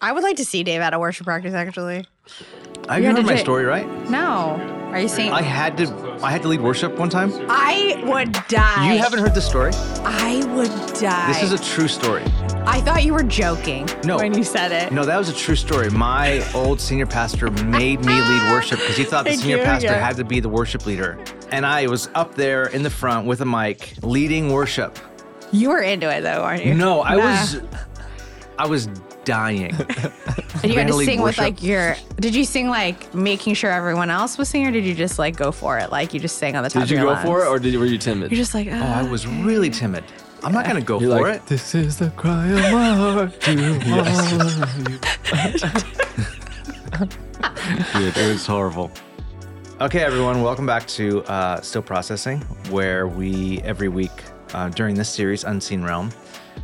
I would like to see Dave at a worship practice. Actually, Have you heard my story, right? no. Are you saying I had to I had to lead worship one time. I would die? You haven't heard this story? I would die. This is a true story. I thought you were joking. No. When you said it. No, that was a true story. My old senior pastor made me lead worship because he thought the Thank senior you, pastor yeah. had to be the worship leader. And I was up there in the front with a mic leading worship. You were into it though, aren't you? No, I Nah. was I was dying. And you had to Vanity sing with like your. Did you sing like making sure everyone else was singing, or did you just like go for it? Like you just sang on the top. Did you of your go for it, or did you, were you timid? you're just like? Oh, I was really timid. I'm not gonna go You're for like, it. This is the cry of my heart to all of you. Dude, it was horrible. Okay, everyone, welcome back to uh, Still Processing, where we every week uh, during this series, Unseen Realm,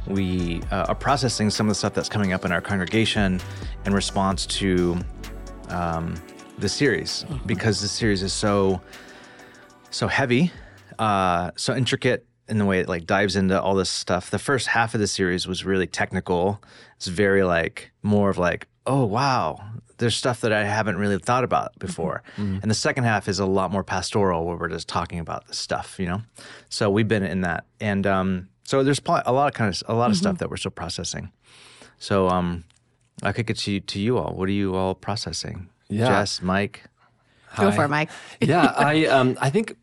we uh, are processing some of the stuff that's coming up in our congregation in response to um, the series, because the series is so so heavy, uh, so intricate in the way it like dives into all this stuff. The first half of the series was really technical. It's very like more of like, oh wow, there's stuff that I haven't really thought about before. And the second half is a lot more pastoral, where we're just talking about the stuff, you know. So we've been in that, and um, so there's pl- a lot of kind of a lot of stuff that we're still processing. So um, I could get to to you all. What are you all processing? Yeah. Jess, Mike. Go Hi. for it, Mike. yeah, I um, I think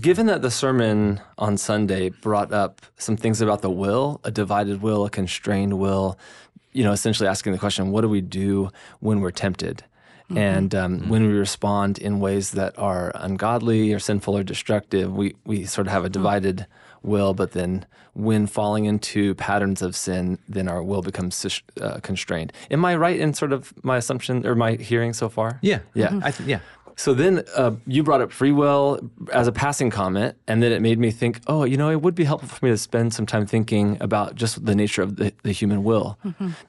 given that the sermon on Sunday brought up some things about the will, a divided will, a constrained will, you know, essentially asking the question, what do we do when we're tempted? And um, when we respond in ways that are ungodly or sinful or destructive, we, we sort of have a divided will, but then when falling into patterns of sin, then our will becomes uh, constrained. Am I right in sort of my assumption or my hearing so far? Yeah, Yeah. I th- yeah. So then uh, you brought up free will as a passing comment, and then it made me think, oh, you know, it would be helpful for me to spend some time thinking about just the nature of the, the human will.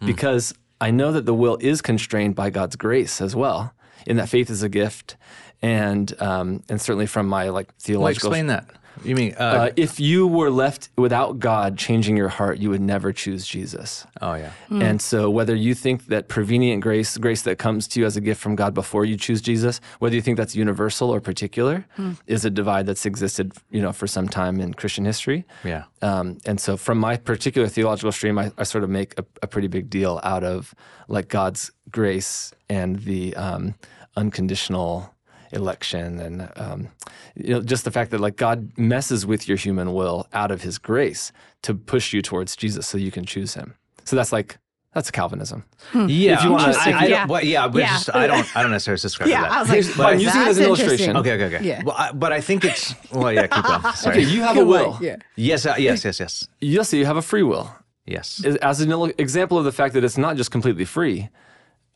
Because I know that the will is constrained by God's grace as well, in that faith is a gift. And um, and certainly from my like Well, theological explain that. You mean? Uh, uh, if you were left without God changing your heart, you would never choose Jesus. oh yeah. And so, whether you think that prevenient grace, grace that comes to you as a gift from God before you choose Jesus, whether you think that's universal or particular, is a divide that's existed, you know, for some time in Christian history. Yeah. Um, and so, from my particular theological stream, I, I sort of make a, a pretty big deal out of like God's grace and the um, unconditional election and um, you know just the fact that like God messes with your human will out of His grace to push you towards Jesus so you can choose Him. So that's like that's Calvinism. Yeah, If you wanna- I, I, Yeah. yeah, well, yeah, Yeah. just I don't, I don't necessarily subscribe Yeah, to that. I was like, Here's- but I'm using it as an illustration. okay, okay, okay. Yeah. Well, I, but I think it's well, yeah. Keep going. Sorry. Okay, you have a will. Yeah. yes, uh, yes, yes, yes, Yes, so you have a free will. yes. As an example of the fact that it's not just completely free,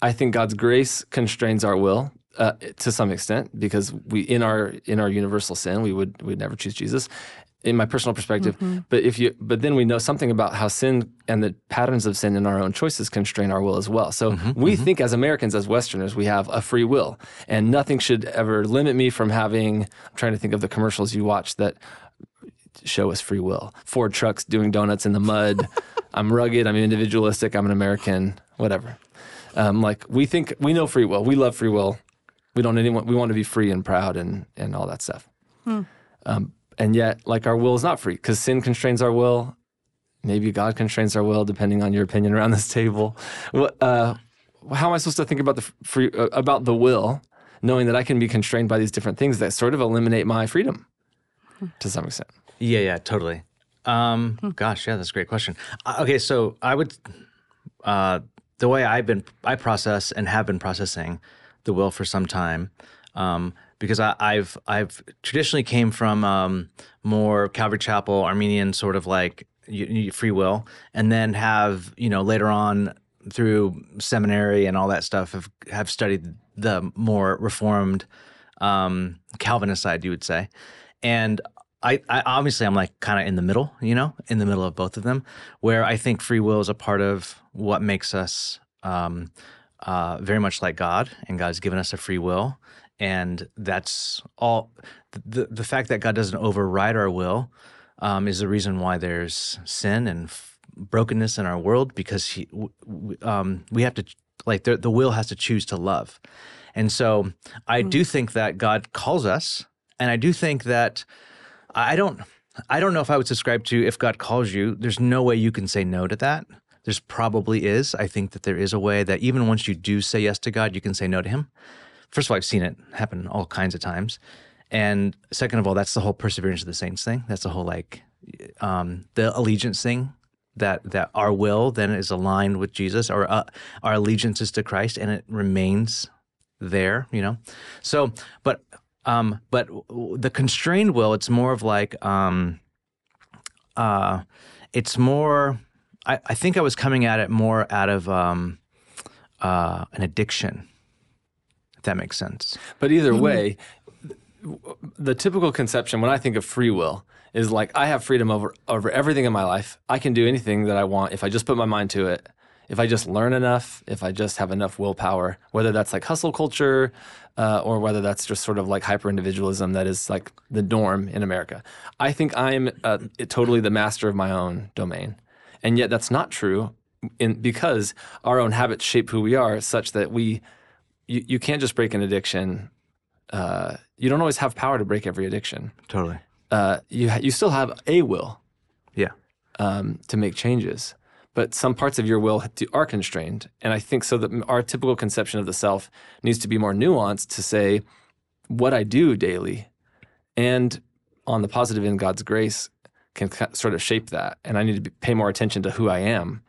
I think God's grace constrains our will uh, to some extent because we in our in our universal sin we would we'd never choose Jesus. In my personal perspective, but if you but then we know something about how sin and the patterns of sin in our own choices constrain our will as well. So we think as Americans, as Westerners, we have a free will, and nothing should ever limit me from having. I'm trying to think of the commercials you watch that show us free will. Ford trucks doing donuts in the mud. I'm rugged. I'm individualistic. I'm an American. Whatever. Um, like we think we know free will. We love free will. We don't anyone. We want to be free and proud and and all that stuff. Um, and yet, like our will is not free because sin constrains our will. Maybe God constrains our will, depending on your opinion around this table. What, uh, how am I supposed to think about the free uh, about the will, knowing that I can be constrained by these different things that sort of eliminate my freedom to some extent? Yeah, yeah, totally. Um, gosh, yeah, that's a great question. Uh, okay, so I would, uh, the way I've been, I process and have been processing the will for some time, um, because I, I've I've traditionally came from um, more Calvary Chapel Arminian sort of like free will, and then have you know later on through seminary and all that stuff have have studied the more reformed um, Calvinist side, you would say, and I, I obviously I'm like kind of in the middle, you know, in the middle of both of them, where I think free will is a part of what makes us um, uh, very much like God, and God's given us a free will, and that's all. The the fact that God doesn't override our will um, is the reason why there's sin and f- brokenness in our world because he w- w- um, we have to like the the will has to choose to love. And so I do think that God calls us, and I do think that I don't I don't know if I would subscribe to if God calls you, there's no way you can say no to that. There's probably is. I think that there is a way that even once you do say yes to God, you can say no to him. First of all, I've seen it happen all kinds of times. And second of all, that's the whole perseverance of the saints thing. That's the whole like um, the allegiance thing that that our will then is aligned with Jesus, or uh, our allegiance is to Christ, and it remains there. You know, so but um, but the constrained will, it's more of like um, uh, it's more. I, I think I was coming at it more out of um, uh, an addiction. If that makes sense. But either way, the typical conception when I think of free will is like I have freedom over over everything in my life. I can do anything that I want if I just put my mind to it. If I just learn enough, if I just have enough willpower, whether that's like hustle culture uh, or whether that's just sort of like hyper individualism that is like the norm in America. I think I'm uh, totally the master of my own domain. And yet that's not true in, because our own habits shape who we are such that we, you, you can't just break an addiction. Uh, you don't always have power to break every addiction. Totally. Uh, you, ha- you still have a will Yeah. um, to make changes. But some parts of your will are constrained. And I think so that our typical conception of the self needs to be more nuanced to say what I do daily and on the positive in God's grace can sort of shape that. And I need to be, pay more attention to who I am.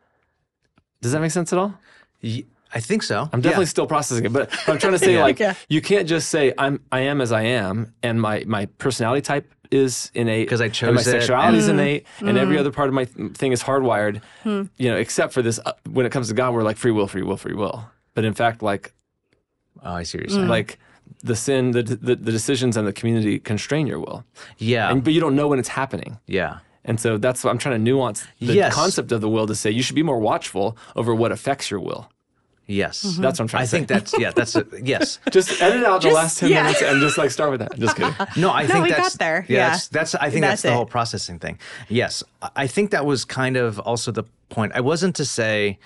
Does that make sense at all? Ye- I think so. I'm definitely still processing it, but, but I'm trying to say Yeah. like Yeah. you can't just say I'm I am as I am and my my personality type is innate because I chose it, My sexuality is and- innate and every mm-hmm. other part of my thing is hardwired. Hmm. You know, except for this uh, when it comes to God, we're like free will, free will, free will. But in fact, like Oh, I see what you're saying. like the sin, the, the the decisions and the community constrain your will, yeah. and, but you don't know when it's happening. yeah. And so that's what I'm trying to nuance the Yes. concept of the will to say you should be more watchful over what affects your will. Yes. That's what I'm trying I to say. think that's yeah. That's a, yes. Just edit out the Just- last 10 yeah. minutes and just like start with that. Just kidding. No, I think we that's got there. Yeah, Yeah. That's, that's I think that's, That's the whole processing thing. Yes, I- I think that was kind of also the point. I wasn't to say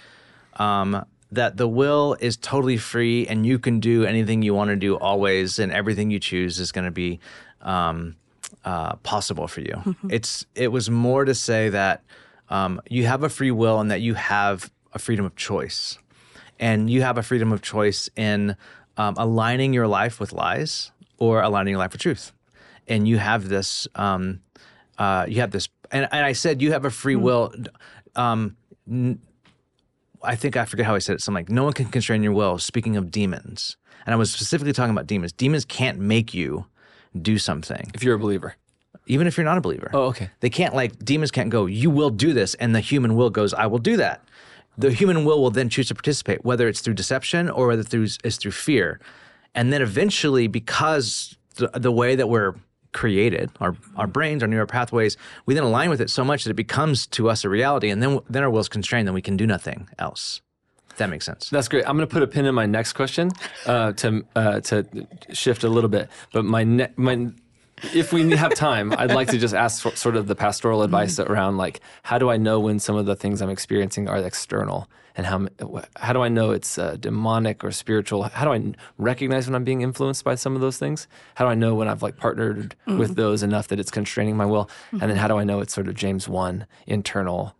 um, that the will is totally free and you can do anything you want to do always, and everything you choose is going to be um, uh, possible for you. Mm-hmm. It's it was more to say that um, you have a free will and that you have a freedom of choice and you have a freedom of choice in um, aligning your life with lies or aligning your life with truth and you have this um, uh, you have this and, and i said you have a free will um, n- i think i forget how i said it something like no one can constrain your will. Speaking of demons and i was specifically talking about demons demons can't make you do something. If you're a believer. even if you're not a believer. Oh, okay. they can't like demons can't go you will do this and the human will goes i will do that. The human will will then choose to participate whether it's through deception or whether through it's through fear. And then eventually because the, the way that we're created our our brains our neural pathways we then align with it so much that it becomes to us a reality and then then our will's constrained then we can do nothing else if that makes sense That's great. I'm going to put a pin in my next question uh, to uh, to shift a little bit. But my ne- my if we have time, I'd like to just ask so- sort of the pastoral advice around like how do I know when some of the things I'm experiencing are external, and how how do I know it's uh, demonic or spiritual? How do I recognize when I'm being influenced by some of those things? How do I know when I've like partnered with those enough that it's constraining my will? And then how do I know it's sort of James one internal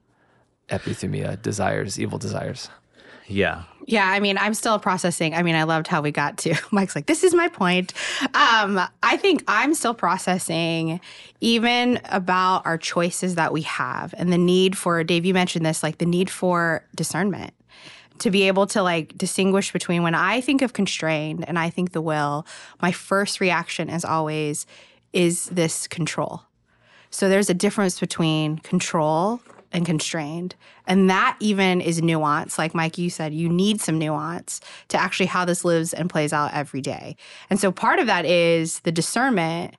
epithumia desires, evil desires? yeah Yeah, I mean, I'm still processing. I mean, I loved how we got to Mike's like, this is my point. Um, I think I'm still processing even about our choices that we have and the need for, Dave, you mentioned this, like the need for discernment to be able to like distinguish between when I think of constrained and I think the will, my first reaction is always, is this control? So there's a difference between control and constrained. And that even is nuance. Like Mike, you said, you need some nuance to actually how this lives and plays out every day. And so part of that is the discernment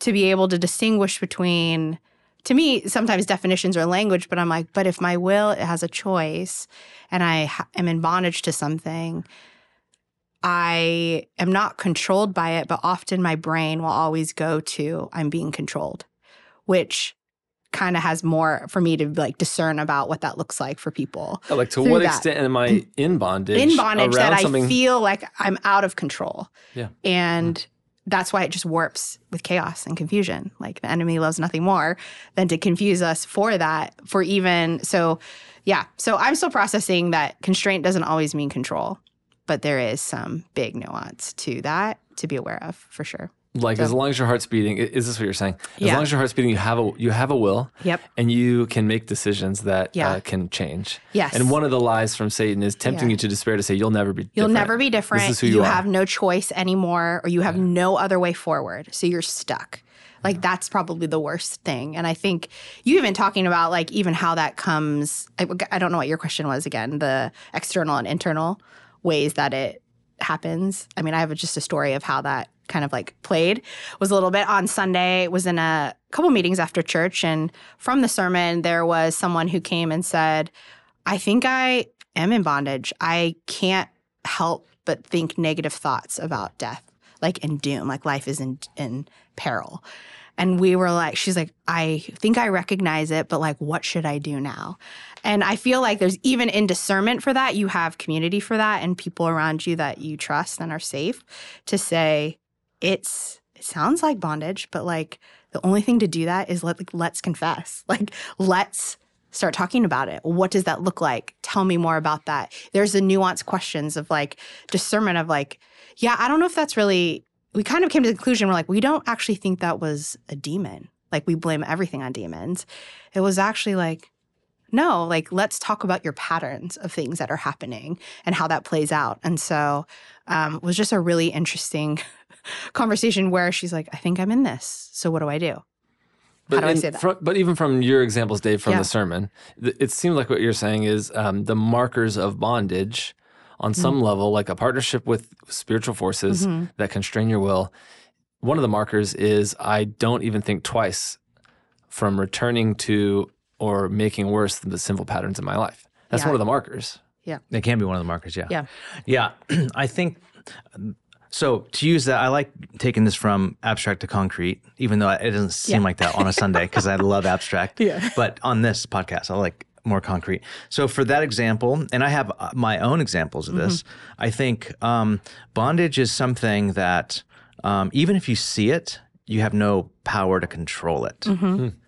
to be able to distinguish between to me sometimes definitions are language but i'm like but if my will it has a choice and i ha- am in bondage to something i am not controlled by it but often my brain will always go to i'm being controlled which kind of has more for me to like discern about what that looks like for people. Like to what that. extent am I in bondage? in bondage that I something? feel like I'm out of control. Yeah. And mm. that's why it just warps with chaos and confusion. Like the enemy loves nothing more than to confuse us for that, for even so yeah. So I'm still processing that constraint doesn't always mean control, but there is some big nuance to that to be aware of for sure. Like as long as your heart's beating, is this what you're saying? As Yeah. long as your heart's beating, you have a you have a will. Yep. And you can make decisions that Yeah. uh, can change. Yes. And one of the lies from Satan is tempting Yeah. you to despair to say you'll never be. You'll different. never be different. This is who you, are. have no choice anymore, or you have no other way forward. So you're stuck. Like that's probably the worst thing. And I think you even talking about like even how that comes. I, I don't know what your question was again. The external and internal ways that it happens. I mean, I have just a story of how that kind of like played was a little bit on Sunday was in a couple meetings after church and from the sermon there was someone who came and said I think I am in bondage. I can't help but think negative thoughts about death, like in doom, like life is in in peril. And we were like, she's like, I think I recognize it, but like, what should I do now? And I feel like there's even in discernment for that, you have community for that and people around you that you trust and are safe to say, it's, it sounds like bondage, but like the only thing to do that is let, like, let's confess. Like, let's start talking about it. What does that look like? Tell me more about that. There's the nuanced questions of like discernment of like, yeah, I don't know if that's really, we kind of came to the conclusion we're like, we don't actually think that was a demon. Like we blame everything on demons. It was actually like, no, like let's talk about your patterns of things that are happening and how that plays out. And so um, it was just a really interesting conversation where she's like, I think I'm in this. So what do I do? But do I in- say that? fro- but even from your examples, Dave, from Yeah. the sermon, th- it seems like what you're saying is um, the markers of bondage on some Mm-hmm. level, like a partnership with spiritual forces that constrain your will. One of the markers is I don't even think twice from returning to or making worse than the sinful patterns in my life. That's Yeah. one of the markers. Yeah. It can be one of the markers, yeah. Yeah. Yeah. I think so to use that, I like taking this from abstract to concrete, even though it doesn't seem Yeah. like that on a Sunday because I love abstract. Yeah. But on this podcast, I like more concrete. So for that example, and I have uh, my own examples of this, I think um, bondage is something that um, even if you see it, you have no power to control it.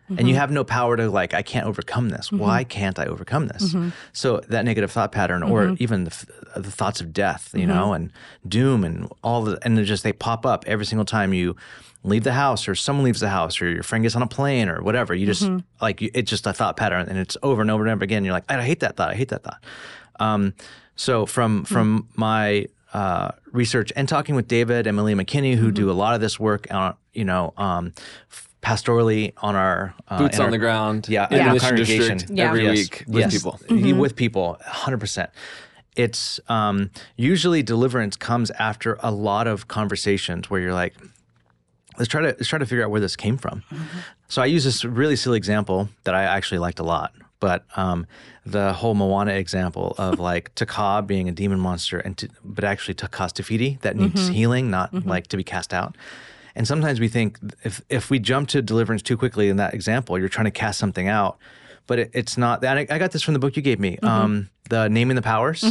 And you mm-hmm. have no power to like, I can't overcome this. Mm-hmm. Why can't I overcome this? Mm-hmm. So that negative thought pattern, or even the, the thoughts of death, you know, and doom, and all the, and they just they pop up every single time you leave the house, or someone leaves the house, or your friend gets on a plane, or whatever. You just like you- it's just a thought pattern, and it's over and over and over again. You're like, I hate that thought. I hate that thought. Um, so from from my uh, research and talking with David and Malia McKinney, who do a lot of this work, on, you know, um, f- pastorally on our uh, Boots on our- the ground, yeah, in in the our congregation Yeah. every Yes, week with yes. people. Y- with people, hundred percent. It's um, usually deliverance comes after a lot of conversations where you're like, let's try to let's try to figure out where this came from. So I use this really silly example that I actually liked a lot, but um, the whole Moana example of like Te Kā being a demon monster, and to, but actually Te Kā's Tafiti that needs healing, not like to be cast out. And sometimes we think if if we jump to deliverance too quickly in that example, you're trying to cast something out, but it, it's not. And I, I got this from the book you gave me, um, the naming the powers,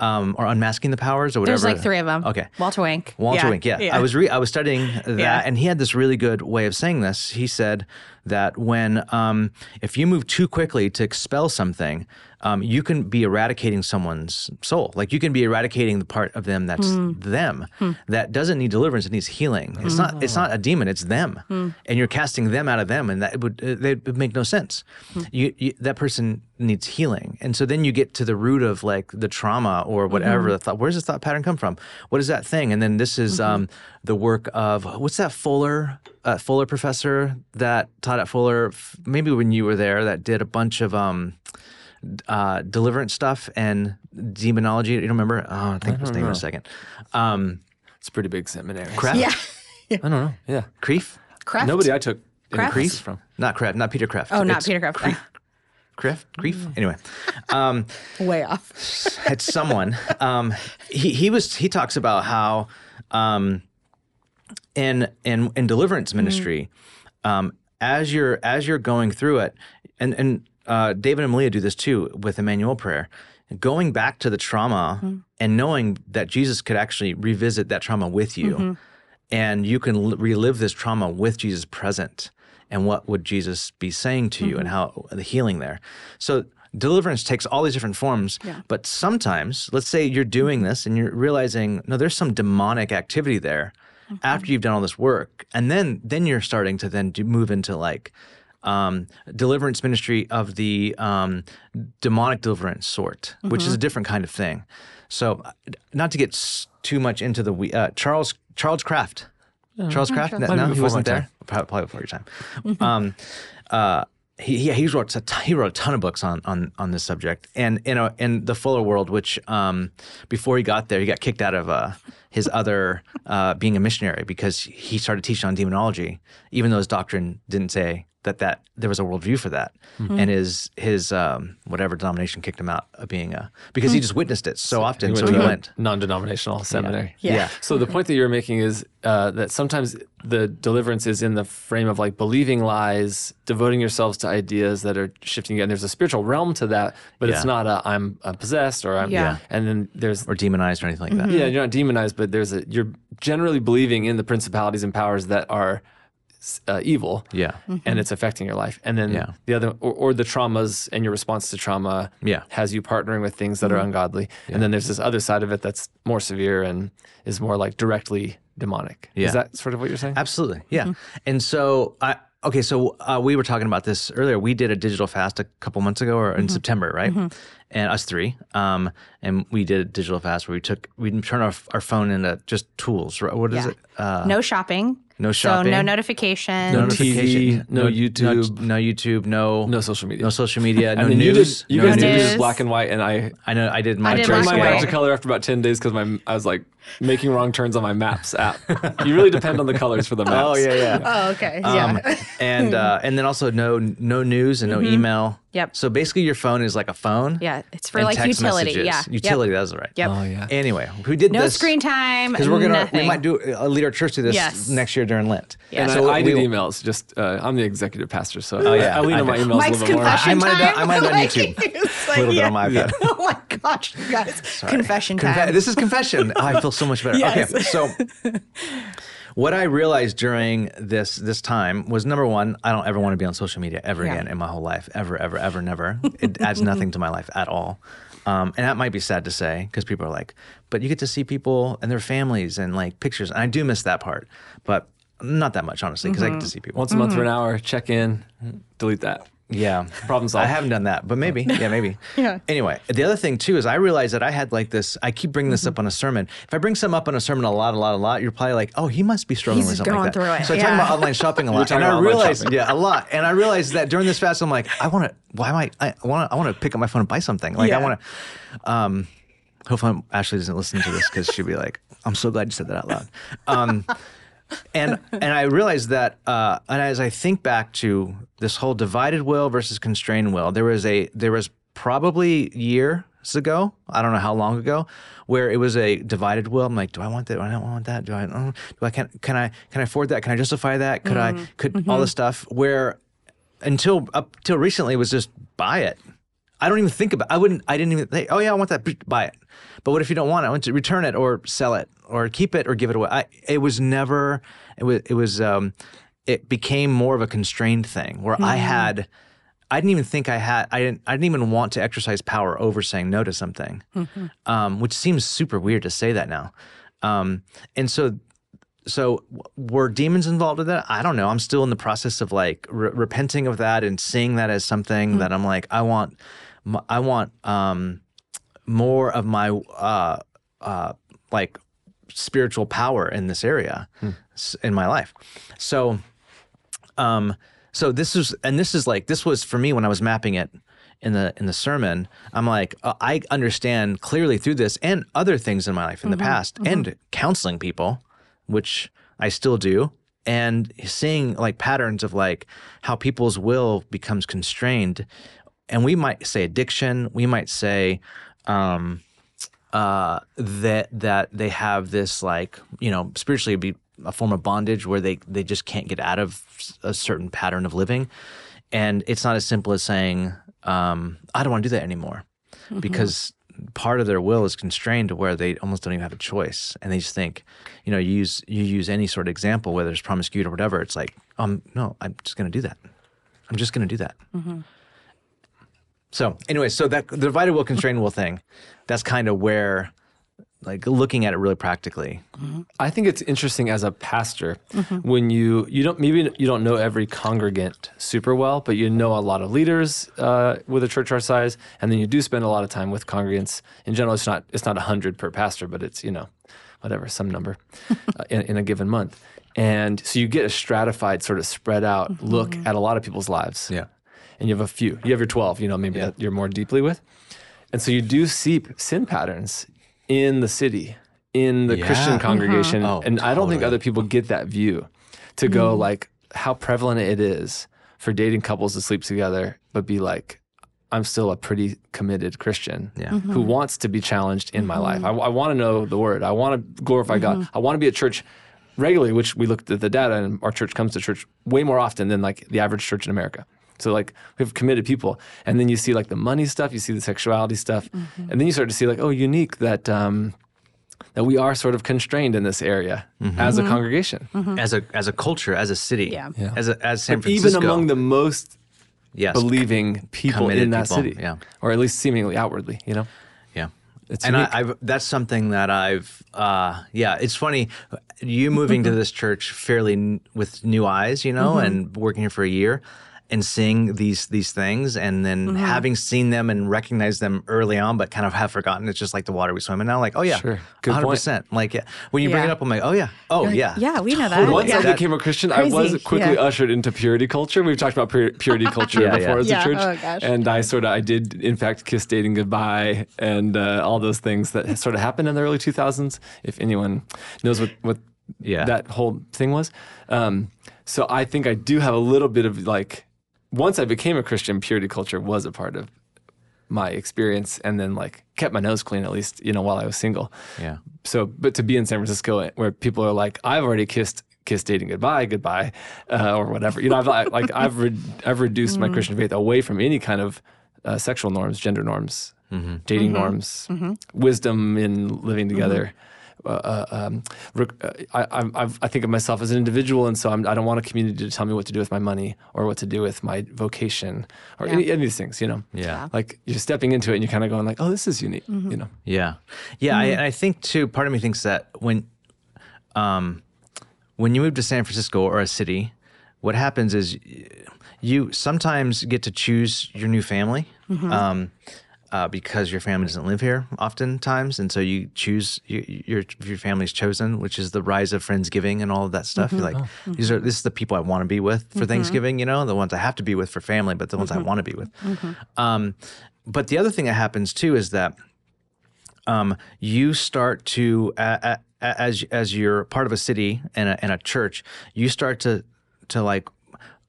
um, or unmasking the powers, or whatever. There's like three of them. Okay. Walter Wink. Walter Wink, yeah. I was re- I was studying that, Yeah. and he had this really good way of saying this. He said that when um, if you move too quickly to expel something, um, you can be eradicating someone's soul. Like you can be eradicating the part of them that's Hmm. them that doesn't need deliverance; it needs healing. It's not. It's not a demon; it's them, Hmm. and you're casting them out of them, and that would uh, they would make no sense. Hmm. You, you that person needs healing, and so then you get to the root of like the trauma or whatever Mm-hmm. the thought. Where does this thought pattern come from? What is that thing? And then this is Mm-hmm. um, the work of what's that Fuller uh, Fuller professor that taught at Fuller? Maybe when you were there, that did a bunch of um, uh, deliverance stuff and demonology. You don't remember? Oh, I think of his name in a second. Um, It's a pretty big seminary. Kraft? Yeah. I don't know. Yeah. Kreeft? Kraft. Nobody I took any Kraft? classes from. Not Kraft, not Peter Kraft. Oh, not It's Peter Kraft. Kreeft. Kreeft? Kreeft? Anyway. Um, Way off. it's someone. Um, he he was he talks about how um, in in in deliverance ministry, um, as you're as you're going through it, and and uh, David and Malia do this too with Immanuel prayer, going back to the trauma mm-hmm. and knowing that Jesus could actually revisit that trauma with you, mm-hmm. and you can l- relive this trauma with Jesus present, and what would Jesus be saying to you, and mm-hmm. how the healing there. So deliverance takes all these different forms, but sometimes, let's say you're doing this and you're realizing, no, there's some demonic activity there after you've done all this work, and then then you're starting to then do, move into like um, deliverance ministry of the um, demonic deliverance sort, which is a different kind of thing. So, uh, not to get s- too much into the we- uh, Charles Charles Kraft. Charles Kraft? No, Might no, he wasn't there. time. Probably, probably before your time. um, uh, he, he he wrote a t- he wrote a ton of books on on on this subject, and in a, in the Fuller world, which um, before he got there, he got kicked out of uh, his other uh, being a missionary because he started teaching on demonology, even though his doctrine didn't say that that there was a worldview for that, and his his um, whatever denomination kicked him out of being a because he just witnessed it so often, so he to a went. non-denominational seminary. Yeah. Yeah. So the point that you're making is uh, that sometimes the deliverance is in the frame of like believing lies, devoting yourselves to ideas that are shifting and there's a spiritual realm to that, but it's not a I'm uh, possessed or I'm Yeah. and then there's or demonized or anything like that. yeah, you're not demonized, but there's a you're generally believing in the principalities and powers that are uh, evil. Yeah. And mm-hmm. it's affecting your life, and then Yeah. the other, or, or the traumas and your response to trauma, Yeah. has you partnering with things that are mm-hmm. ungodly, and then there's this other side of it that's more severe and is more like directly demonic. Yeah. Is that sort of what you're saying? Absolutely. Yeah. Mm-hmm. And so I okay, so uh, we were talking about this earlier. We did a digital fast a couple months ago or in September, right? And us three. Um, and we did a digital fast where we took we turned our, our phone into just tools. Right? What is Yeah. it? Uh, no shopping. no So shopping. no notifications. No notification, TV, no YouTube. no, YouTube, no No social media. no social media, no and then you news. did, you no guys did news. this news. black and white, and I I know I did my I did turned black mine and back white. to color after about ten days because my I was like making wrong turns on my Maps app. you really depend on the colors for the maps. Oh yeah, yeah. Oh, okay. Um, yeah. and uh, and then also no no news and no email. Yep. So basically, your phone is like a phone. Yeah, it's for like utility. messages. Yeah. Yep. Utility. That's right. Yep. Oh yeah. Anyway, we did this? No this screen time. because we're gonna nothing. we might do uh, lead our church through this Yes. next year during Lent. Yeah. And So I, I we- emails. Just uh, I'm the executive pastor, so Oh, yeah. I, I lean on I my know. emails Mike's a little bit more. confession I might have done- time. I might have done Like, YouTube. it's A like, little bit on my iPad. oh my gosh, you guys! Confession Confe- time. this is confession. Oh, I feel so much better. Yes. Okay, so what I realized during this this time was number one, I don't ever want to be on social media ever Yeah. again in my whole life, ever, ever, ever, never. It adds mm-hmm. nothing to my life at all. Um, and that might be sad to say because people are like, but you get to see people and their families and like pictures, and I do miss that part, but not that much honestly because I get to mm-hmm. see people. Once a month for an mm-hmm. hour, check in, delete that. Yeah. Problem solved. I haven't done that, but maybe. Yeah, maybe. Yeah. Anyway, the other thing too is I realized that I had like this. I keep bringing this up on a sermon. If I bring some up on a sermon a lot, a lot, a lot, you're probably like, oh, he must be struggling He's with something going like that. through it, So I talk about online shopping a lot, talking and I about online realized, shopping. yeah, a lot. And I realized that during this fast, I'm like, I want to. Why am I? I want to. I want to pick up my phone and buy something. Like I want to. Um, hopefully Ashley doesn't listen to this because she'd be like, I'm so glad you said that out loud. Um, and and I realized that, uh, and as I think back to this whole divided will versus constrained will, there was a there was probably years ago, I don't know how long ago, where it was a divided will. I'm like, do I want that? Do I don't want that? Do I? uh, Do I can can I can I afford that? Can I justify that? Could I could all this stuff? Where until up till recently it was just buy it. I don't even think about. I wouldn't. I didn't even think. Oh yeah, I want that. Buy it. But what if you don't want it? I want to return it or sell it or keep it or give it away. I, it was never. It was. It was. Um, it became more of a constrained thing where I had. I didn't even think I had. I didn't. I didn't even want to exercise power over saying no to something, um, which seems super weird to say that now. Um, and so so were demons involved with that? I don't know. I'm still in the process of like re- repenting of that and seeing that as something that I'm like, I want, I want um, more of my uh, uh, like spiritual power in this area s- in my life. So, um, so this is, and this is like, this was for me when I was mapping it in the in the sermon. I'm like, uh, I understand clearly through this and other things in my life in the past, and counseling people, which I still do, and seeing like patterns of like how people's will becomes constrained, and we might say addiction, we might say. Um, uh, that that they have this like you know spiritually be a form of bondage where they they just can't get out of a certain pattern of living, and it's not as simple as saying um, I don't want to do that anymore, because part of their will is constrained to where they almost don't even have a choice, and they just think, you know, you use you use any sort of example, whether it's promiscuity or whatever, it's like, um, no, I'm just going to do that. I'm just going to do that. So anyway, so that the divided will, constrained will thing, that's kind of where, like, looking at it really practically. I think it's interesting as a pastor when you you don't maybe you don't know every congregant super well, but you know a lot of leaders uh, with a church our size, and then you do spend a lot of time with congregants. In general, it's not it's not hundred per pastor, but it's you know whatever some number uh, in, in a given month, and so you get a stratified sort of spread out look at a lot of people's lives. Yeah. And you have a few. You have your twelve. You know maybe that you're more deeply with. And so you do see sin patterns in the city, in the Yeah. Christian mm-hmm. congregation. Oh, and I don't think other people get that view to go mm-hmm. like how prevalent it is for dating couples to sleep together, but be like, I'm still a pretty committed Christian Yeah. Mm-hmm. who wants to be challenged in my life. I, I want to know the word. I want to glorify God. I want to be at church regularly, which we looked at the data, and our church comes to church way more often than like the average church in America. So like we have committed people, and then you see like the money stuff, you see the sexuality stuff, mm-hmm. and then you start to see like, oh, unique that um, that we are sort of constrained in this area mm-hmm. as a mm-hmm. congregation, As a as a culture, as a city, Yeah. Yeah. as a, as San But Francisco, even among the most yes, believing people in that people, city, yeah. or at least seemingly outwardly, you know. Yeah. It's and I, unique. I've that's something that I've uh, yeah it's funny you moving to this church fairly n- with new eyes you know and working here for a year and seeing these these things and then having seen them and recognized them early on but kind of have forgotten it's just like the water we swim in now like oh yeah Sure. Good 100% like yeah. when you bring it up I'm like oh yeah oh yeah yeah, we know that. Totally. Once Yeah. I became a Christian, I was quickly yeah. ushered into purity culture. We've talked about pur- purity culture Yeah, before yeah. as Yeah. a church, Oh, gosh. and I sort of I did in fact kiss dating goodbye and uh, all those things that sort of happened in the early 2000s. If anyone knows what what Yeah. that whole thing was, um, so I think I do have a little bit of like once I became a Christian, purity culture was a part of my experience, and then like kept my nose clean at least you know while I was single. Yeah. So but to be in San Francisco eh, where people are like I've already kissed kissed dating goodbye goodbye uh, or whatever you know I've I- like I've re- I've reduced my mm-hmm. Christian faith away from any kind of uh, sexual norms gender norms mm-hmm. dating mm-hmm. norms wisdom in living together uh, uh, um, uh, I, I'm- I've, think of myself as an individual, and so I'm, I don't want a community to tell me what to do with my money or what to do with my vocation or any, any of these things. You know, Yeah. Like you're stepping into it, and you're kind of going like, "Oh, this is unique." You know, Yeah, yeah. I, and I think too. Part of me thinks that when, um, when you move to San Francisco or a city, what happens is you sometimes get to choose your new family. Um, uh, because your family doesn't live here oftentimes, and so you choose your your, your family's chosen, which is the rise of friendsgiving and all of that stuff. You're like, these are this is the people I want to be with for Thanksgiving, you know, the ones I have to be with for family, but the ones I want to be with. Um, but the other thing that happens too is that um, you start to a- a- as as you're part of a city and a, and a church, you start to to like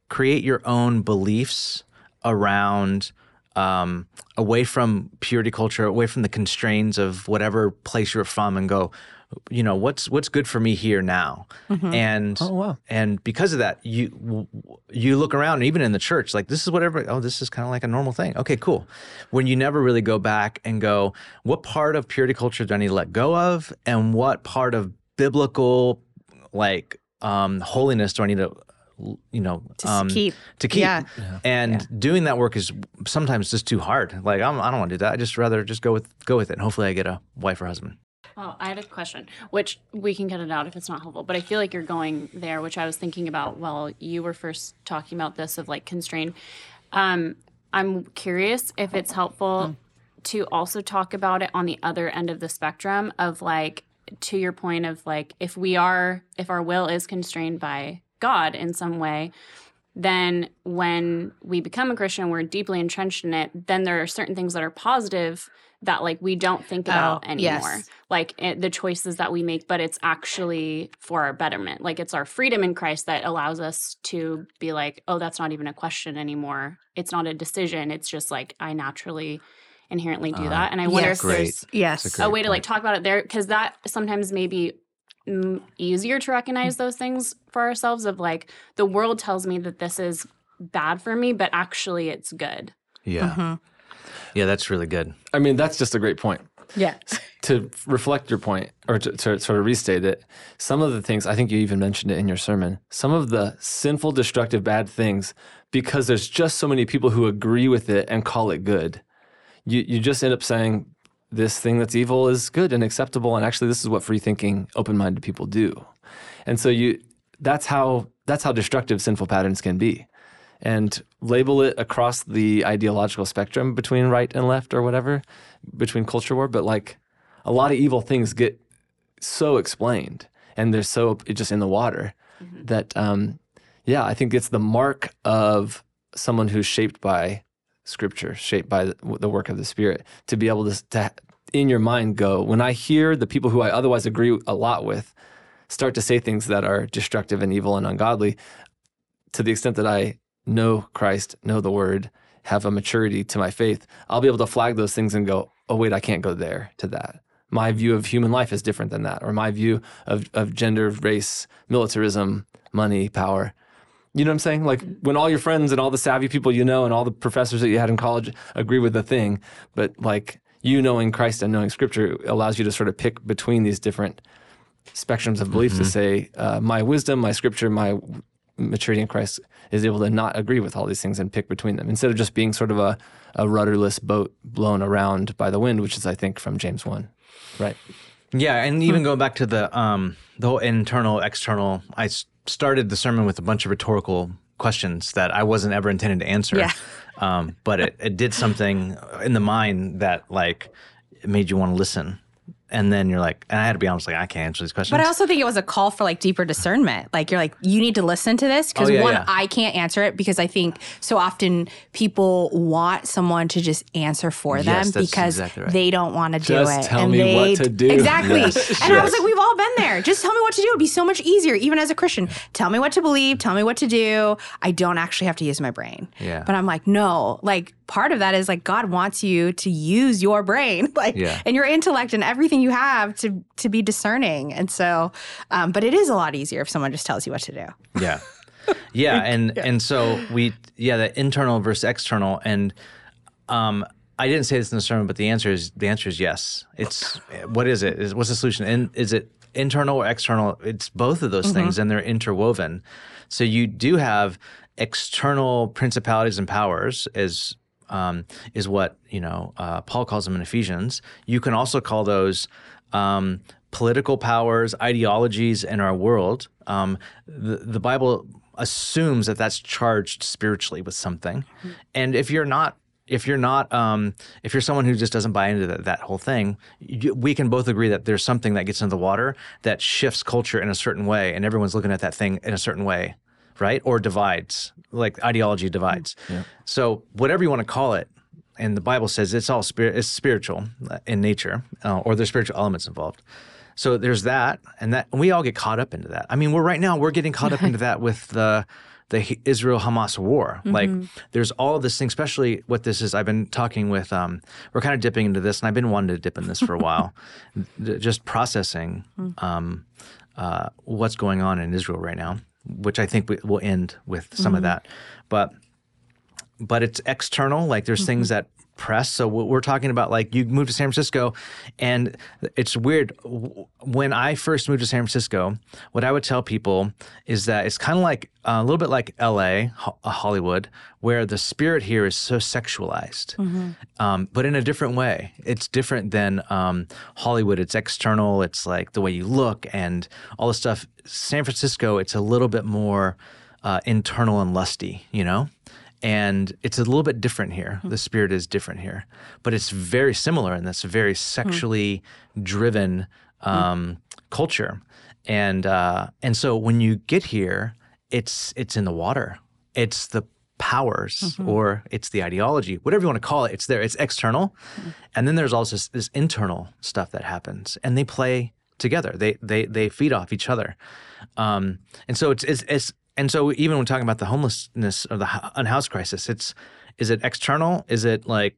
create your own beliefs around um, away from purity culture, away from the constraints of whatever place you're from, and go, you know, what's what's good for me here now, and Oh, wow. and because of that, you w- w- you look around, even in the church, like this is whatever. Oh, this is kind of like a normal thing. Okay, cool. When you never really go back and go, what part of purity culture do I need to let go of, and what part of biblical like um, holiness do I need to, you know, To um, keep. to keep. Yeah. And doing that work is sometimes just too hard. Like I'm, I don't want to do that. I just rather just go with go with it. And hopefully, I get a wife or husband. Oh, I had a question, which we can cut it out if it's not helpful. But I feel like you're going there, which I was thinking about while you were first talking about this of like constrained. Um, I'm curious if it's helpful to also talk about it on the other end of the spectrum of like, to your point of like, if we are, if our will is constrained by God in some way, then when we become a Christian, we're deeply entrenched in it, then there are certain things that are positive that like we don't think about Oh, anymore. yes. Like it, the choices that we make, but it's actually for our betterment. Like it's our freedom in Christ that allows us to be like, oh, that's not even a question anymore. It's not a decision. It's just like I naturally inherently do Uh, that. And I wonder yes. if Great. there's Yes. a way to like talk about it there because that sometimes maybe easier to recognize those things for ourselves of like the world tells me that this is bad for me, but actually it's good. Yeah. Mm-hmm. Yeah, that's really good. I mean, that's just a great point. Yeah. to reflect your point or to, to sort of restate it, some of the things, I think you even mentioned it in your sermon, some of the sinful, destructive, bad things, because there's just so many people who agree with it and call it good, you, you just end up saying, this thing that's evil is good and acceptable. And actually, this is what free thinking, open minded people do. And so you, that's how, that's how destructive sinful patterns can be and label it across the ideological spectrum between right and left or whatever, between culture war. But like a lot of evil things get so explained and they're so just in the water that, um, yeah, I think it's the mark of someone who's shaped by scripture, shaped by the, the work of the Spirit, to be able to, to, in your mind, go, when I hear the people who I otherwise agree a lot with start to say things that are destructive and evil and ungodly, to the extent that I know Christ, know the word, have a maturity to my faith, I'll be able to flag those things and go, oh, wait, I can't go there to that. My view of human life is different than that, or my view of, of gender, race, militarism, money, power. You know what I'm saying? Like when all your friends and all the savvy people you know and all the professors that you had in college agree with the thing, but like you knowing Christ and knowing Scripture allows you to sort of pick between these different spectrums of belief to say, uh, my wisdom, my Scripture, my maturity in Christ is able to not agree with all these things and pick between them instead of just being sort of a, a rudderless boat blown around by the wind, which is, I think, from James 1. Right. Yeah, and even going back to the um, the whole internal external, I started the sermon with a bunch of rhetorical questions that I wasn't ever intended to answer. Yeah. Um, but it, it did something in the mind that like made you want to listen. And then you're like, and I had to be honest, like I can't answer these questions. But I also think it was a call for like deeper discernment. Like you're like, you need to listen to this because Oh, yeah, one, yeah. I can't answer it because I think so often people want someone to just answer for them Yes, that's because exactly right. they don't want to do Just it. tell and me they what to do. Exactly. Yes. And I was like, we've all been there. Just tell me what to do. It'd be so much easier, even as a Christian. Tell me what to believe. Tell me what to do. I don't actually have to use my brain. Yeah. But I'm like, no. Like part of that is like God wants you to use your brain, like Yeah. and your intellect and everything you have to to be discerning. And so, um, but it is a lot easier if someone just tells you what to do. Yeah. Yeah, and and so we yeah, the internal versus external and um I didn't say this in the sermon, but the answer is the answer is yes. It's what is it? Is what's the solution? And is it internal or external? It's both of those things and they're interwoven. So you do have external principalities and powers as um, is what you know uh, Paul calls them in Ephesians. You can also call those um, political powers, ideologies in our world. Um, the, the Bible assumes that that's charged spiritually with something, and if you're not. If you're not, um, if you're someone who just doesn't buy into that, that whole thing, you, we can both agree that there's something that gets into the water that shifts culture in a certain way, and everyone's looking at that thing in a certain way right? Or divides, like ideology divides. So whatever you want to call it, and the Bible says it's all spirit, it's spiritual uh, in nature, uh, or there's spiritual elements involved. So there's that, and that and we all get caught up into that. I mean, we're right now we're getting caught up into that with the the Israel Hamas war. Like, there's all of this thing, especially what this is. I've been talking with. Um, we're kind of dipping into this, and I've been wanting to dip in this for a while, just processing um, uh, what's going on in Israel right now, which I think we, will end with some of mm-hmm. that. But but it's external. Like there's mm-hmm. things that press. So we're talking about, like you moved to San Francisco, and it's weird. When I first moved to San Francisco, what I would tell people is that it's kind of like uh, a little bit like L.A., Ho- uh, Hollywood, where the spirit here is so sexualized, um, but in a different way. It's different than um, Hollywood. It's external. It's like the way you look and all this stuff. San Francisco, it's a little bit more uh, internal and lusty. You know and it's a little bit different here. The spirit is different here, but it's very similar in this very sexually driven um, culture, and uh, and so when you get here, it's it's in the water. It's the powers or it's the ideology, whatever you want to call it. It's there. It's external, and then there's also this, this internal stuff that happens, and they play together. They they they feed off each other, um, and so it's it's, it's and so even when talking about the homelessness or the unhoused crisis, it's is it external? Is it like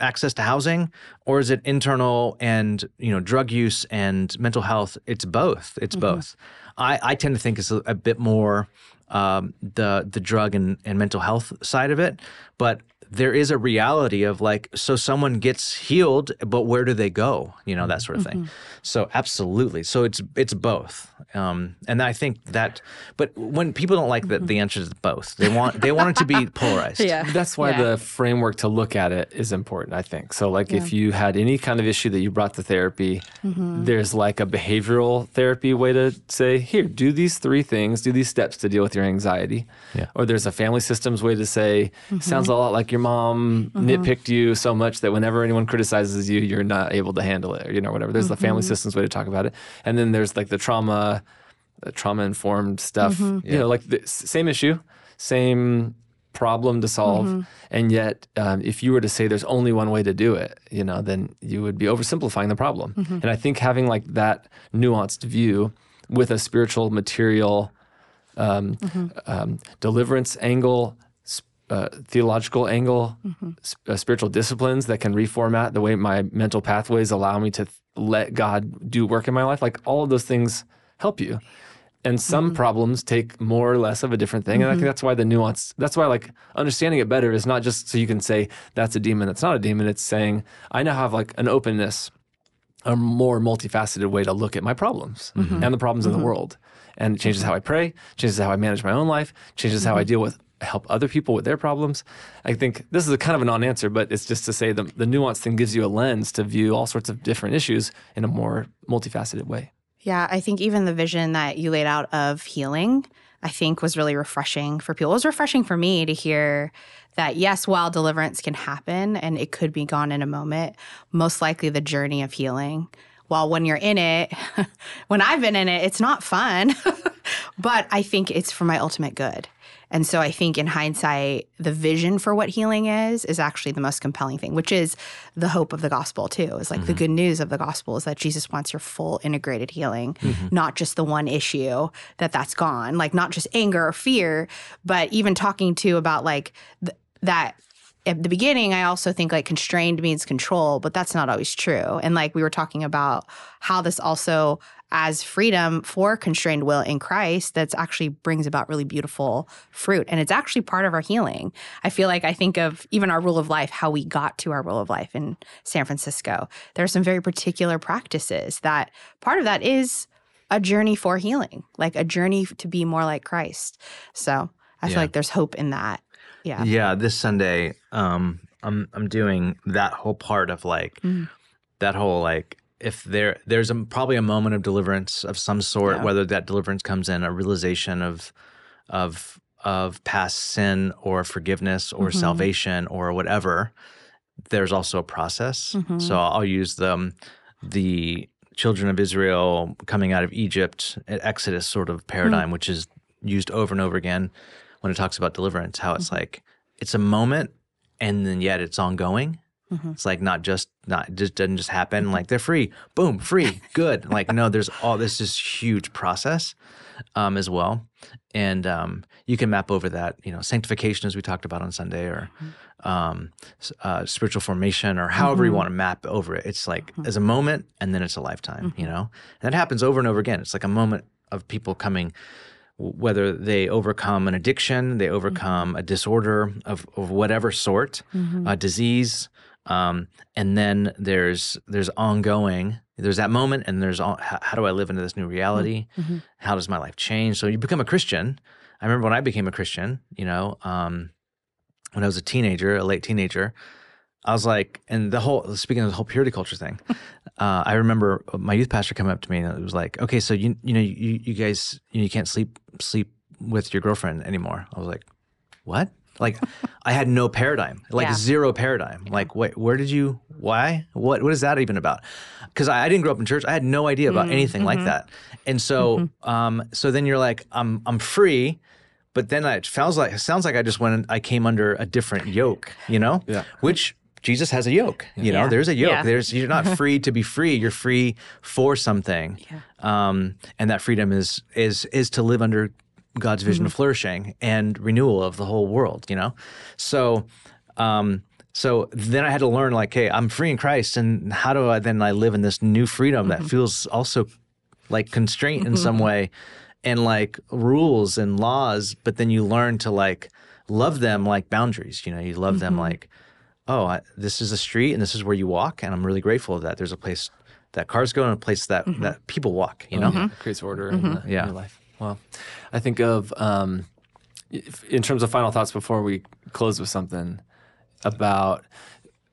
access to housing? Or is it internal and you know drug use and mental health? It's both. It's both. I, I tend to think it's a, a bit more um, the the drug and, and mental health side of it. But there is a reality of like so someone gets healed but where do they go? You know that sort of thing. Mm-hmm. So absolutely. So it's it's both. Um, and i think that but when people don't like that mm-hmm. the answer is both. They want they want it to be polarized. Yeah. That's why Yeah. the framework to look at it is important, I think. So, like, if you had any kind of issue that you brought to therapy, mm-hmm. there's like a behavioral therapy way to say, here, do these three things, do these steps to deal with your anxiety. Yeah. Or there's a family systems way to say, sounds a lot like your mom mm-hmm. nitpicked you so much that whenever anyone criticizes you, you're not able to handle it, or, you know, whatever. There's the family mm-hmm. systems way to talk about it. And then there's like the trauma, uh, the trauma informed stuff, mm-hmm. you know, like the same issue, same problem to solve. And yet, um, if you were to say there's only one way to do it, you know, then you would be oversimplifying the problem. And I think having like that nuanced view with a spiritual, material, um, um, deliverance angle, uh, theological angle, mm-hmm. s- uh, spiritual disciplines that can reformat the way my mental pathways allow me to th- let God do work in my life. Like all of those things help you. And some mm. problems take more or less of a different thing. And I think mm-hmm. that's why the nuance, that's why like understanding it better is not just so you can say that's a demon, that's not a demon. It's saying I now have like an openness a more multifaceted way to look at my problems mm-hmm. and the problems in the world. And it changes how I pray, changes how I manage my own life, changes how I deal with help other people with their problems. I think this is a kind of a non-answer, but it's just to say the, the nuance thing gives you a lens to view all sorts of different issues in a more multifaceted way. Yeah, I think even the vision that you laid out of healing, I think was really refreshing for people. It was refreshing for me to hear that yes, while deliverance can happen and it could be gone in a moment, most likely the journey of healing. While when you're in it, when I've been in it, it's not fun, but I think it's for my ultimate good. And so I think in hindsight, the vision for what healing is is actually the most compelling thing, which is the hope of the gospel too. Is like the mm-hmm. good news of the gospel is that Jesus wants your full integrated healing, mm-hmm. not just the one issue that that's gone, like not just anger or fear, but even talking to about like th- that at the beginning, I also think like constrained means control, but that's not always true. And like we were talking about how this also as freedom for constrained will in Christ that's actually brings about really beautiful fruit and it's actually part of our healing. I feel like I think of even our rule of life how we got to our rule of life in San Francisco. There are some very particular practices that part of that is a journey for healing, like a journey to be more like Christ. So, I feel Yeah. like there's hope in that. Yeah. Yeah, this Sunday, um, I'm I'm doing that whole part of like Mm. that whole like if there there's a, probably a moment of deliverance of some sort, Yeah. whether that deliverance comes in a realization of of of past sin or forgiveness or Mhm. salvation or whatever. There's also a process. Mhm. So I'll use the the children of Israel coming out of Egypt, at Exodus sort of paradigm, which is used over and over again when it talks about deliverance. How it's like it's a moment, and then yet it's ongoing. Mhm. It's like not just not just doesn't just happen. Like they're free, boom, free, good. Like no, there's all this is huge process um, as well, and um, you can map over that. You know, sanctification as we talked about on Sunday, or um, uh, spiritual formation, or however you want to map over it. It's like as a moment, and then it's a lifetime. You know, and that happens over and over again. It's like a moment of people coming whether they overcome an addiction, they overcome a disorder of, of whatever sort, a disease, um, and then there's there's ongoing. There's that moment, and there's all, how, how do I live into this new reality? How does my life change? So you become a Christian. I remember when I became a Christian. You know, um, when I was a teenager, a late teenager, I was like, and the whole speaking of the whole purity culture thing, uh, I remember my youth pastor coming up to me and it was like, okay, so you you know you you guys you, know, you can't sleep sleep with your girlfriend anymore. I was like, what? Like, I had no paradigm, like Yeah. zero paradigm. Like, wait, where did you? Why? What? What is that even about? Because I, I didn't grow up in church. I had no idea about anything like that. And so, um, so then you're like, I'm I'm free. But then it sounds like it sounds like I just went. I came under a different yoke, you know. Yeah. Which Jesus has a yoke. You know, Yeah. there's a yoke. Yeah. There's you're not free to be free. You're free for something. Um, and that freedom is is is to live under God's vision of mm-hmm. flourishing and renewal of the whole world. You know, so um, so then I had to learn like, hey, I'm free in Christ, and how do I then I live in this new freedom that mm-hmm. feels also like constraint in some mm-hmm. way, and like rules and laws. But then you learn to like love them like boundaries. You know, you love them like, oh, I, this is a street and this is where you walk, and I'm really grateful that there's a place that cars go and a place that that people walk. You know, It creates order in, the, Yeah. in your life. Well, I think of um, in terms of final thoughts before we close with something about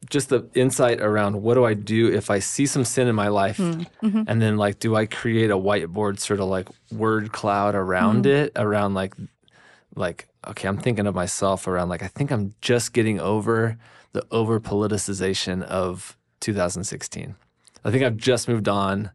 just the insight around what do I do if I see some sin in my life, hmm. mm-hmm. and then like do I create a whiteboard sort of like word cloud around hmm. it, around like like okay, I'm thinking of myself around like I think I'm just getting over the over politicization of 2016. I think I've just moved on.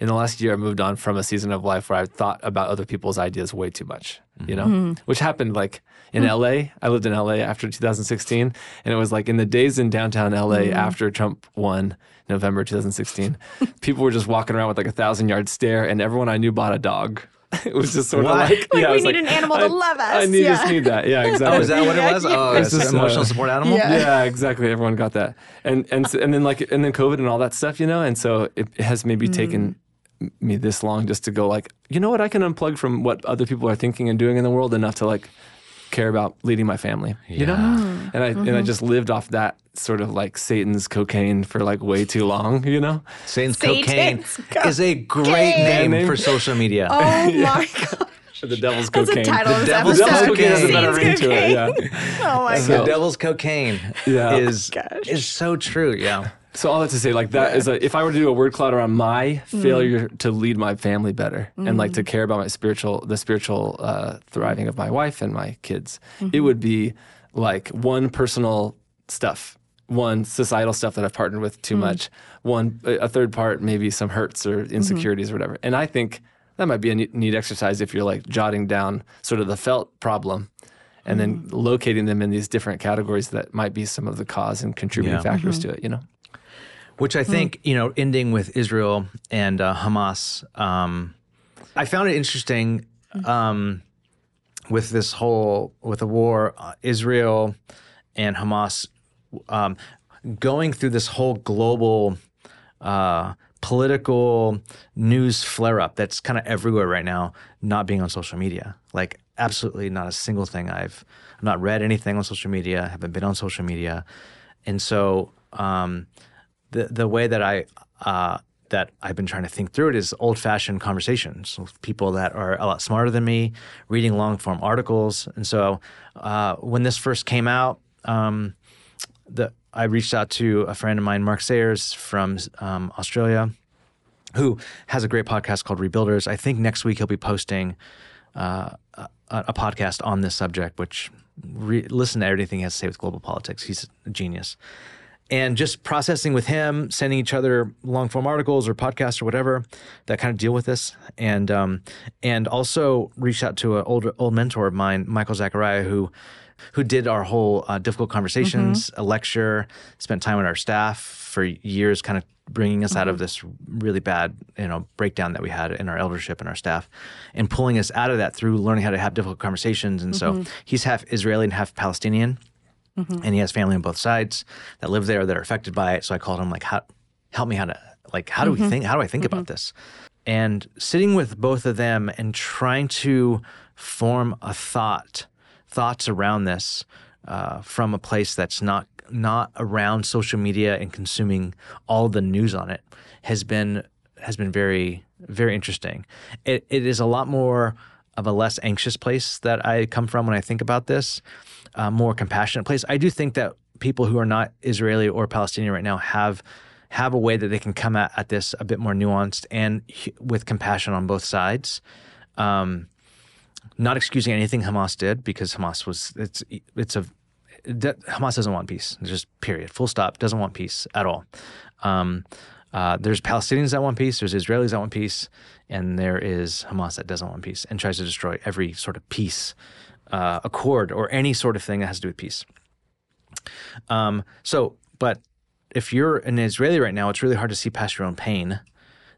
In the last year, I moved on from a season of life where I thought about other people's ideas way too much, you know, mm-hmm. which happened like in mm. LA. I lived in LA after 2016. And it was like in the days in downtown LA mm-hmm. after Trump won November 2016, people were just walking around with like a thousand yard stare, and everyone I knew bought a dog. It was just sort What? of like, Like, yeah, we was need an animal to I- love I us. need, Yeah. just need that. Yeah, exactly. oh, is that what it was? Oh, It's it's an just, emotional uh, support animal. Yeah. yeah, exactly. Everyone got that, and and and then like and then COVID and all that stuff, you know. And so it, it has maybe mm. taken m- me this long just to go like, you know what? I can unplug from what other people are thinking and doing in the world enough to like care about leading my family, you know. Mm-hmm. And I and I just lived off that sort of like Satan's cocaine for like way too long, you know. Satan's Satan's cocaine cocaine. is a great name, Name? for social media. Oh my god. The devil's That's cocaine. the title of The devil's devil's cocaine has a better ring to it. Yeah. Oh my So- the devil's cocaine Yeah. is oh Gosh. is so true. Yeah. So all that to say, like that is a, if I were to do a word cloud around my mm. failure to lead my family better and like to mm. care about my spiritual, the spiritual uh, thriving of my wife and my kids, it mm-hmm. would be like one personal stuff, one societal stuff that I've partnered with too mm. much, one a third part maybe some hurts or mm-hmm. insecurities or whatever. And I think that might be a neat, neat exercise if you're like jotting down sort of the felt problem. And then locating them in these different categories that might be some of the cause and contributing Yeah. factors mm-hmm. to it, you know? Which I think, you know, ending with Israel and uh, Hamas, um, I found it interesting um, with this whole, with the war, uh, Israel and Hamas um, going through this whole global uh, political news flare up that's kind of everywhere right now, not being on social media. Like, absolutely not a single thing I've, I've not read anything on social media, haven't been on social media. And so, um, the the way that I uh, that I've been trying to think through it is old fashioned conversations with people that are a lot smarter than me, reading long form articles. And so uh, when this first came out, um, the I reached out to a friend of mine, Mark Sayers from um, Australia, who has a great podcast called Rebuilders. I think next week he'll be posting uh, a, a podcast on this subject, which re- listen to everything he has to say with global politics. He's a genius. And just processing with him, sending each other long form articles or podcasts or whatever that kind of deal with this, and um, and also reached out to an old old mentor of mine, Michael Zachariah, who who did our whole uh, difficult conversations, a lecture, spent time with our staff for years, kind of bringing us out of this really bad, you know, breakdown that we had in our eldership and our staff, and pulling us out of that through learning how to have difficult conversations. And so he's half Israeli and half Palestinian, Mm-hmm. and he has family on both sides that live there that are affected by it. So I called him like, how, help me how to like, how do we mm-hmm. think? How do I think about mm-hmm. this? And sitting with both of them and trying to form a thought, thoughts around this uh, from a place that's not not around social media and consuming all the news on it has been has been very very interesting. It, it is a lot more of a less anxious place that I come from when I think about this, a more compassionate place. I do think that people who are not Israeli or Palestinian right now have have a way that they can come at, at this a bit more nuanced and with compassion on both sides. Um, not excusing anything Hamas did because Hamas was it's it's a Hamas doesn't want peace. Just period, full stop. Doesn't want peace at all. Um, uh, there's Palestinians that want peace. There's Israelis that want peace, and there is Hamas that doesn't want peace and tries to destroy every sort of peace uh, accord or any sort of thing that has to do with peace. Um, so, but if you're an Israeli right now, it's really hard to see past your own pain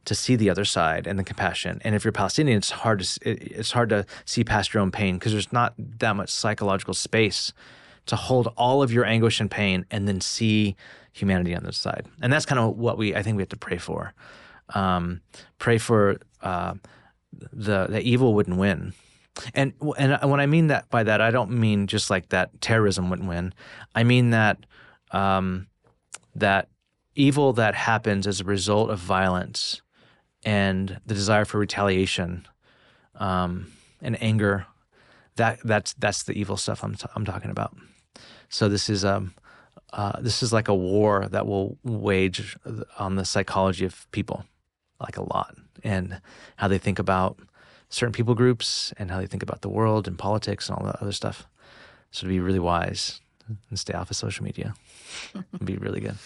to see the other side and the compassion. And if you're Palestinian, it's hard to it's hard to see past your own pain because there's not that much psychological space to hold all of your anguish and pain and then see humanity on the other side. And that's kind of what we I think we have to pray for. Um, pray for uh, the the evil wouldn't win. And and when I mean that by that, I don't mean just like that terrorism wouldn't win. I mean that um, that evil that happens as a result of violence and the desire for retaliation um, and anger that that's that's the evil stuff I'm, t- I'm talking about so this is um uh, this is like a war that will wage on the psychology of people like a lot and how they think about certain people groups and how they think about the world and politics and all that other stuff so to be really wise and stay off of social media would be really good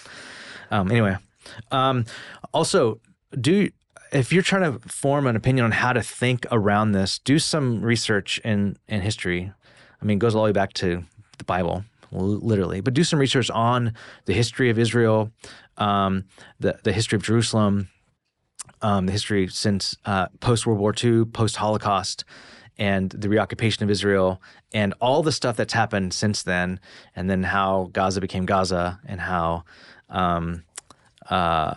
um, anyway um, also do if you're trying to form an opinion on how to think around this, do some research in in history. I mean, it goes all the way back to the Bible, literally, but do some research on the history of Israel, um, the the history of Jerusalem, um, the history since uh, post World War II, post Holocaust, and the reoccupation of Israel, and all the stuff that's happened since then, and then how Gaza became Gaza, and how um, uh,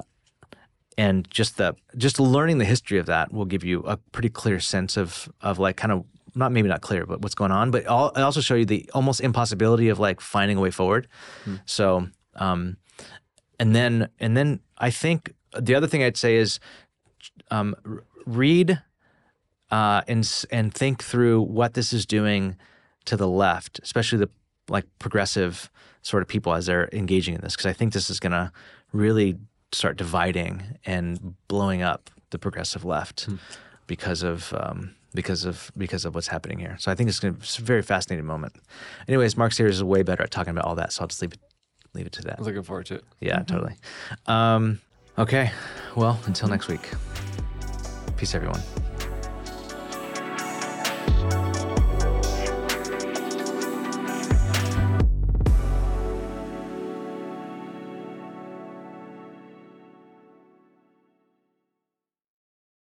and just the just learning the history of that will give you a pretty clear sense of of like kind of not maybe not clear but what's going on but I'll, I also show you the almost impossibility of like finding a way forward hmm. so um and then and then I think the other thing I'd say is um read uh and and think through what this is doing to the left especially the like progressive sort of people as they're engaging in this because I think this is going to really start dividing and blowing up the progressive left hmm. because of um, because of because of what's happening here. So I think it's, gonna, it's a very fascinating moment. Anyways, Mark Sayers is way better at talking about all that, so I'll just leave it leave it to that. I'm looking forward to it. Yeah, mm-hmm. totally. Um, okay, well, until next week. Peace, everyone.